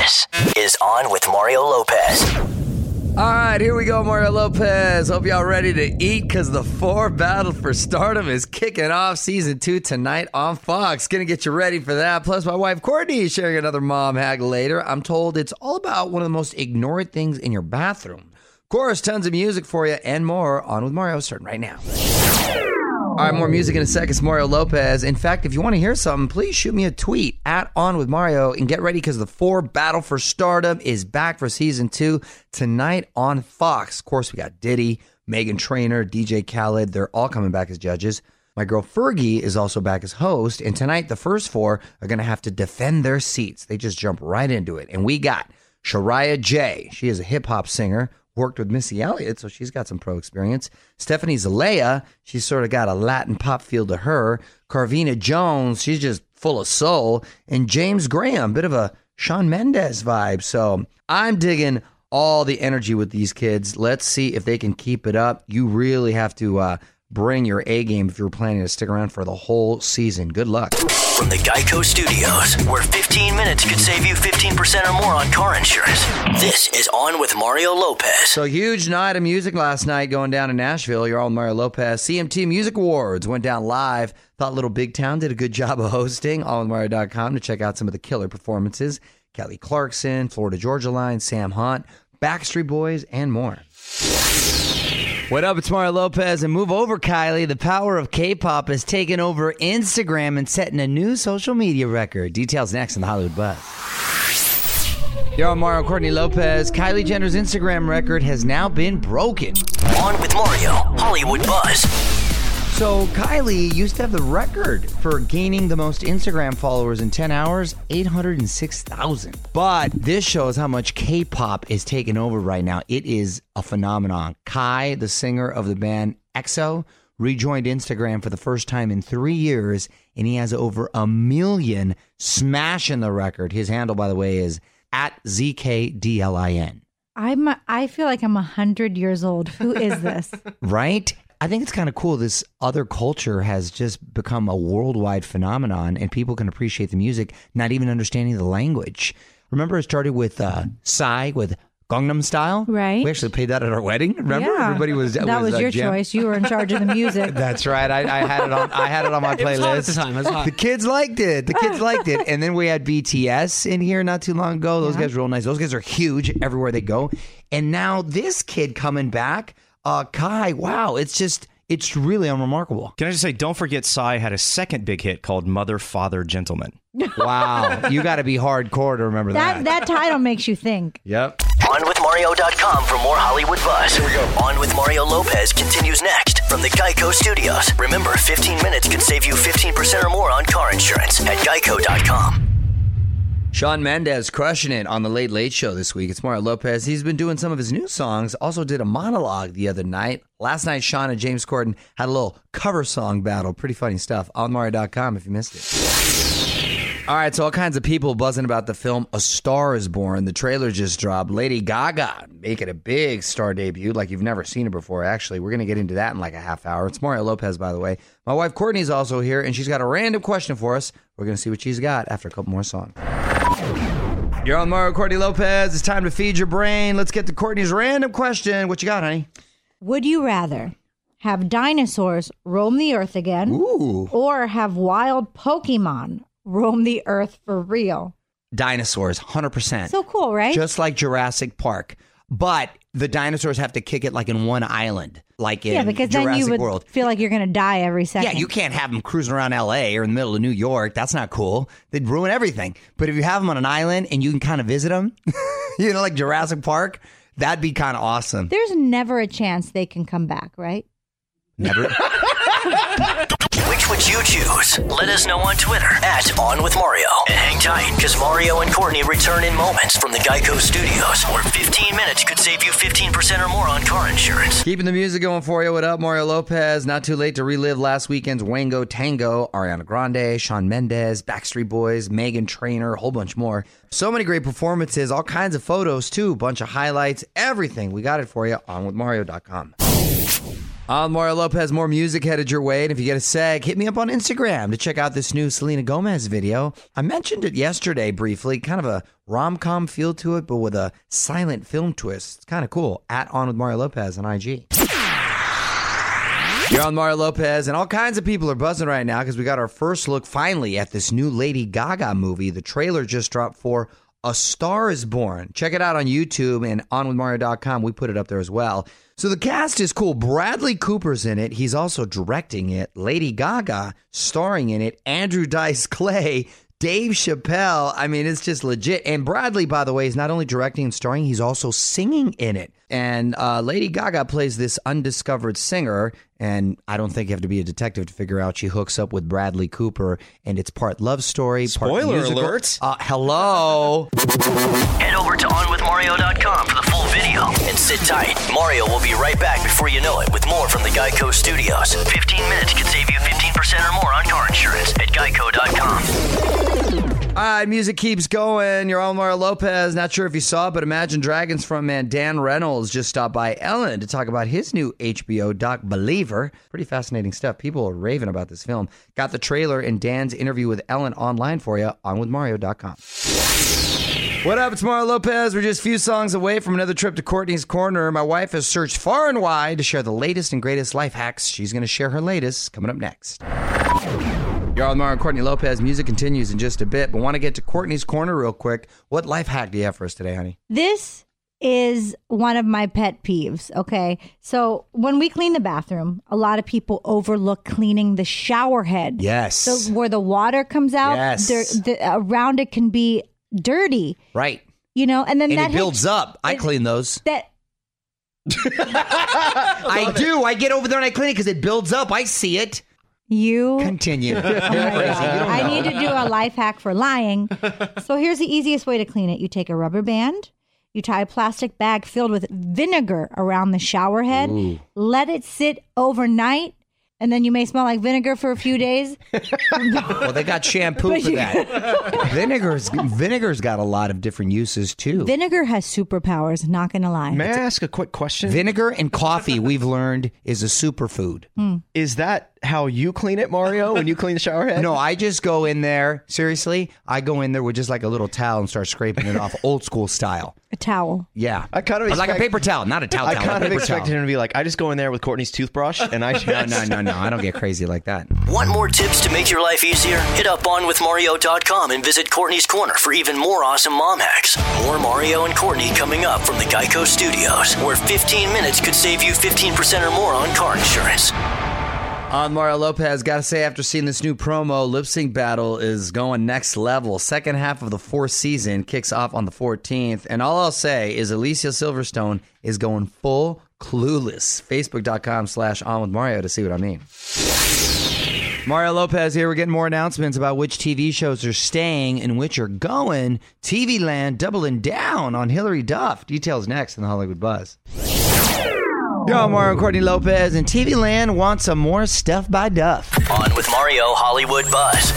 This is On with Mario Lopez. All right, here we go, Mario Lopez. Hope y'all ready to eat because the four battle for stardom is kicking off season two tonight on Fox. Gonna get you ready for that. Plus, my wife Courtney is sharing another mom hack later. I'm told it's all about one of the most ignored things in your bathroom. Of course, tons of music for you and more on with Mario starting right now. All right, more music in a sec. It's Mario Lopez. In fact, if you want to hear something, please shoot me a tweet at On With Mario and get ready because the four Battle for Stardom is back for season two tonight on Fox. Of course, we got Diddy, Meghan Trainor, DJ Khaled. They're all coming back as judges. My girl Fergie is also back as host. And tonight, the first four are going to have to defend their seats. They just jump right into it. And we got Sharaya J. She is a hip hop singer worked with Missy Elliott, so she's got some pro experience. Stephanie Zelaya, she's sort of got a Latin pop feel to her. Carvena Jones, she's just full of soul. And James Graham, bit of a Shawn Mendes vibe. So I'm digging all the energy with these kids. Let's see if they can keep it up. You really have to uh, bring your A game if you're planning to stick around for the whole season. Good luck. From the Geico Studios, where 15 minutes could save you 15% or more on car insurance. This is On with Mario Lopez. So huge night of music last night going down in Nashville. You're all Mario Lopez. CMT Music Awards went down live. Thought Little Big Town did a good job of hosting. OnWithMario.com to check out some of the killer performances. Kelly Clarkson, Florida Georgia Line, Sam Hunt, Backstreet Boys, and more. What up? It's Mario Lopez. And move over, Kylie. The power of K pop has taken over Instagram and setting a new social media record. Details next on the Hollywood Buzz. You're on Mario Courtney Lopez. Kylie Jenner's Instagram record has now been broken. On with Mario, Hollywood Buzz. So, Kylie used to have the record for gaining the most Instagram followers in 10 hours 806,000. But this shows how much K pop is taking over right now. It is a phenomenon. Kai, the singer of the band EXO, rejoined Instagram for the first time in three years, and he has over a million smashing the record. His handle, by the way, is at ZKDLIN. I'm. I feel like I'm a hundred years old. Who is this? right? I think it's kind of cool. This other culture has just become a worldwide phenomenon, and people can appreciate the music, not even understanding the language. Remember, it started with uh, Psy with Gangnam Style. Right. We actually played that at our wedding. Remember, Yeah. everybody was that was, uh, your jam- choice. You were in charge of the music. That's right. I, I had it on. I had it on my It was hot at playlist. the time. It hot. The kids liked it. The kids liked it. And then we had BTS in here not too long ago. Those Yeah. guys are real nice. Those guys are huge everywhere they go. And now this kid coming back, uh, Kai. Wow, it's just it's really unremarkable. Can I just say, don't forget, Psy had a second big hit called Mother, Father, Gentleman. Wow, you got to be hardcore to remember that that. that title makes you think. Yep. OnWithMario.com for more Hollywood buzz. Here we go. On with Mario Lopez continues next from the Geico Studios. Remember, 15 minutes can save you 15% or more on car insurance at Geico.com. Shawn Mendes crushing it on the Late Late Show this week. It's Mario Lopez. He's been doing some of his new songs. Also did a monologue the other night. Last night, Shawn and James Corden had a little cover song battle. Pretty funny stuff. On Mario.com if you missed it. All right, so all kinds of people buzzing about the film A Star is Born. The trailer just dropped. Lady Gaga making a big star debut like you've never seen her before, actually. We're going to get into that in like a half hour. It's Mario Lopez, by the way. My wife Courtney's also here, and she's got a random question for us. We're going to see what she's got after a couple more songs. You're on Mario Courtney Lopez. It's time to feed your brain. Let's get to Courtney's random question. What you got, honey? Would you rather have dinosaurs roam the earth again, Ooh. or have wild Pokemon roam the earth for real? Dinosaurs, 100%. So cool, right? Just like Jurassic Park. But the dinosaurs have to kick it like in one island, like in yeah, because Jurassic then you would World. feel like you're going to die every second. Yeah, you can't have them cruising around LA or in the middle of New York. That's not cool. They'd ruin everything. But if you have them on an island and you can kind of visit them, you know, like Jurassic Park, that'd be kind of awesome. There's never a chance they can come back, right? Never. Would you choose? Let us know on Twitter at On With Mario. And hang tight, because Mario and Courtney return in moments from the Geico Studios, where 15 minutes could save you 15% or more on car insurance. Keeping the music going for you. What up, Mario Lopez? Not too late to relive last weekend's Wango Tango, Ariana Grande, Shawn Mendes, Backstreet Boys, Meghan Trainor, a whole bunch more. So many great performances, all kinds of photos too, bunch of highlights, everything. We got it for you on withmario.com. Mario Lopez. More music headed your way. And if you get a seg, hit me up on Instagram to check out this new Selena Gomez video. I mentioned it yesterday briefly, kind of a rom com feel to it, but with a silent film twist. It's kind of cool. At On with Mario Lopez on IG. You're on Mario Lopez, and all kinds of people are buzzing right now because we got our first look finally at this new Lady Gaga movie. The trailer just dropped for A Star is Born. Check it out on YouTube and onwithmario.com. We put it up there as well. So the cast is cool. Bradley Cooper's in it. He's also directing it. Lady Gaga starring in it. Andrew Dice Clay. Dave Chappelle. I mean, it's just legit. And Bradley, by the way, is not only directing and starring, he's also singing in it. And uh, Lady Gaga plays this undiscovered singer. And I don't think you have to be a detective to figure out she hooks up with Bradley Cooper. And it's part love story, part Spoiler musical. alert. Uh, hello. Head over to OnWithMario.com for the full video and sit tight. Mario will be right back before you know it with more from the Geico Studios. 15 minutes could save you 15% or more on car insurance at Geico.com. All right, music keeps going. You're on Mario Lopez. Not sure if you saw, but Imagine Dragons frontman Dan Reynolds just stopped by Ellen to talk about his new HBO doc, Believer. Pretty fascinating stuff. People are raving about this film. Got the trailer and Dan's interview with Ellen online for you on withmario.com. What up? It's Mario Lopez. We're just a few songs away from another trip to Courtney's Corner. My wife has searched far and wide to share the latest and greatest life hacks. She's going to share her latest coming up next. You're on Mario and Courtney Lopez. Music continues in just a bit, but want to get to Courtney's Corner real quick. What life hack do you have for us today, honey? This is one of my pet peeves. Okay. So when we clean the bathroom, a lot of people overlook cleaning the shower head. Yes. So where the water comes out, Yes. there, the, around it can be dirty, right. you know, and then And that it builds hits- up. I it- clean those. That I do. I get over there and I clean it because it builds up. I see it. You Continue. Oh my. You God. I need to do a life hack for lying. So here's the easiest way to clean it. You take a rubber band, you tie a plastic bag filled with vinegar around the shower head, let it sit overnight, and then you may smell like vinegar for a few days. Well, they got shampoo But for you- that. Vinegar's vinegar's got a lot of different uses too. Vinegar has superpowers, not gonna lie. May I ask a quick question? Vinegar and coffee, we've learned, is a superfood. Hmm. Is that how you clean it, Mario, when you clean the shower head? No, I just go in there. Seriously, I go in there with just like a little towel and start scraping it off, old school style. A towel. Yeah, I kind of Or like a expect- paper towel, not a towel. I towel, kind a of paper expected towel. him to be like, I just go in there with Courtney's toothbrush and I just. No, no, no, no. I don't get crazy like that. Want more tips to make your life easier? Hit up OnWithMario.com and visit Courtney's Corner for even more awesome mom hacks. More Mario and Courtney coming up from the Geico Studios, where 15 minutes could save you 15% or more on car insurance. On Mario Lopez, gotta say, after seeing this new promo, Lip Sync Battle is going next level. Second half of the fourth season kicks off on the 14th. And all I'll say is Alicia Silverstone is going full clueless. Facebook.com slash on with Mario to see what I mean. Mario Lopez here. We're getting more announcements about which TV shows are staying and which are going. TV Land doubling down on Hilary Duff. Details next in the Hollywood Buzz. Yo, I'm Mario and Courtney Lopez, and TV Land wants some more stuff by Duff. On with Mario Hollywood Buzz.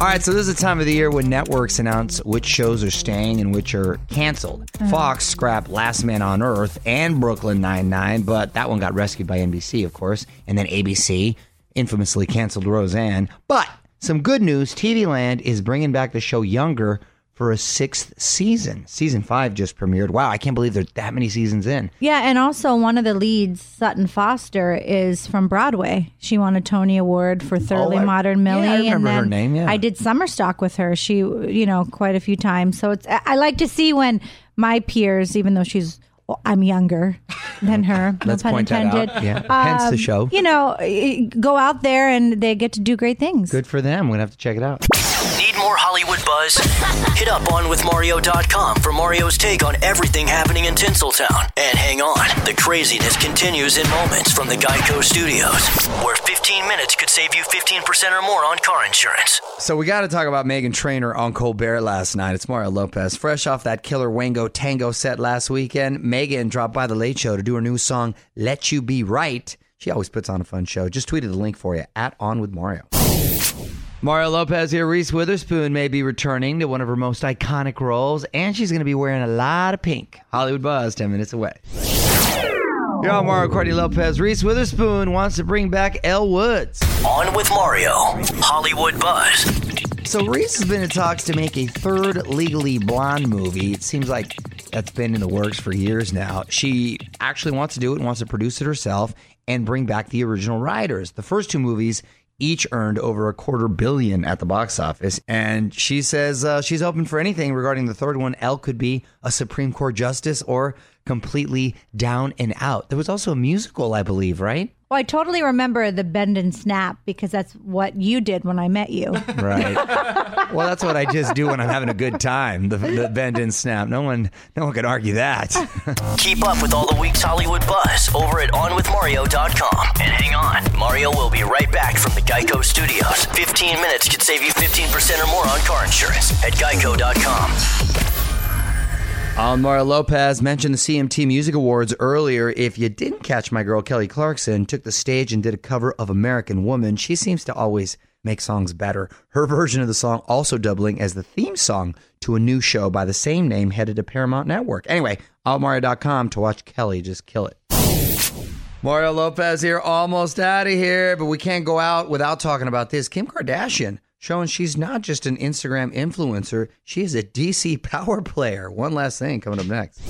All right, so this is the time of the year when networks announce which shows are staying and which are canceled. Mm. Fox scrapped Last Man on Earth and Brooklyn Nine-Nine, but that one got rescued by NBC, of course, and then ABC infamously canceled Roseanne. But some good news, TV Land is bringing back the show Younger for a sixth season. Season five just premiered. Wow, I can't believe there's that many seasons in. Yeah, and also one of the leads, Sutton Foster, is from Broadway. She won a Tony Award for Thoroughly Oh, I- Modern yeah, I Millie. remember and then her name, yeah. I did summer stock with her. She, you know, quite a few times. So it's I like to see when my peers, even though she's well, I'm younger than her. no Let's pun point that intended. out. Yeah, hence the um, show. You know, eh, go out there and they get to do great things. Good for them. We're going to have to check it out. Hollywood buzz? Hit up OnWithMario.com for Mario's take on everything happening in Tinseltown. And hang on, the craziness continues in moments from the Geico Studios, where 15 minutes could save you 15% or more on car insurance. So we got to talk about Meghan Trainor on Colbert last night. It's Mario Lopez. Fresh off that killer Wango Tango set last weekend, Meghan dropped by the Late Show to do her new song, Let You Be Right. She always puts on a fun show. Just tweeted the link for you at On With Mario. Mario Lopez here. Reese Witherspoon may be returning to one of her most iconic roles, and she's going to be wearing a lot of pink. Hollywood Buzz, 10 minutes away. On Mario Courtney Lopez. Reese Witherspoon wants to bring back Elle Woods. On with Mario. Hollywood Buzz. So Reese has been in talks to make a third Legally Blonde movie. It seems like that's been in the works for years now. She actually wants to do it and wants to produce it herself and bring back the original writers. The first two movies each earned over a quarter billion at the box office. And she says uh, she's open for anything regarding the third one. Elle could be a Supreme Court justice or completely down and out. There was also a musical, I believe, right? Well, I totally remember the bend and snap because that's what you did when I met you. Right. well, that's what I just do when I'm having a good time. The, the bend and snap. No one, no one could argue that. Keep up with all the week's Hollywood buzz over at OnWithMario.com. And hang on, Mario will be right back from the Geico Studios. 15 minutes could save you 15% or more on car insurance at Geico.com. Mario Lopez mentioned the CMT Music Awards earlier. If you didn't catch my girl Kelly Clarkson took the stage and did a cover of American Woman. She seems to always make songs better. Her version of the song also doubling as the theme song to a new show by the same name headed to Paramount Network. Anyway, OutMario.com to watch Kelly just kill it. Mario Lopez here, almost out of here, but we can't go out without talking about this. Kim Kardashian showing she's not just an Instagram influencer, she is a DC power player. One last thing coming up next.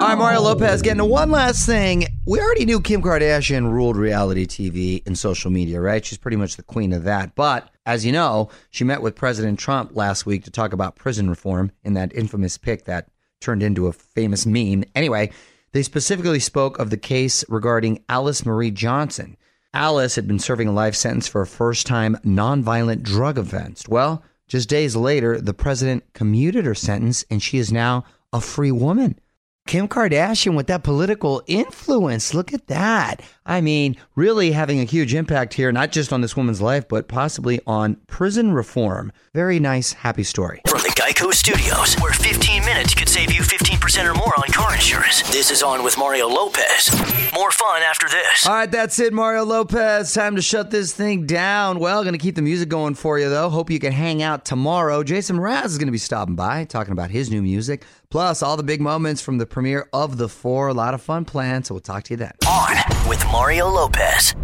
All right, Mario Lopez getting to one last thing. We already knew Kim Kardashian ruled reality TV and social media, right? She's pretty much the queen of that. But as you know, she met with President Trump last week to talk about prison reform in that infamous pic that turned into a famous meme. Anyway, they specifically spoke of the case regarding Alice Marie Johnson. Alice had been serving a life sentence for a first time nonviolent drug offense. Well, just days later, the president commuted her sentence and she is now a free woman. Kim Kardashian with that political influence. Look at that. I mean, really having a huge impact here, not just on this woman's life, but possibly on prison reform. Very nice, happy story. From the Geico Studios, where 15 This is On with Mario Lopez. More fun after this. All right, that's it, Mario Lopez. Time to shut this thing down. Well, going to keep the music going for you, though. Hope you can hang out tomorrow. Jason Mraz is going to be stopping by, talking about his new music, plus all the big moments from the premiere of The Four. A lot of fun planned, so we'll talk to you then. On with Mario Lopez.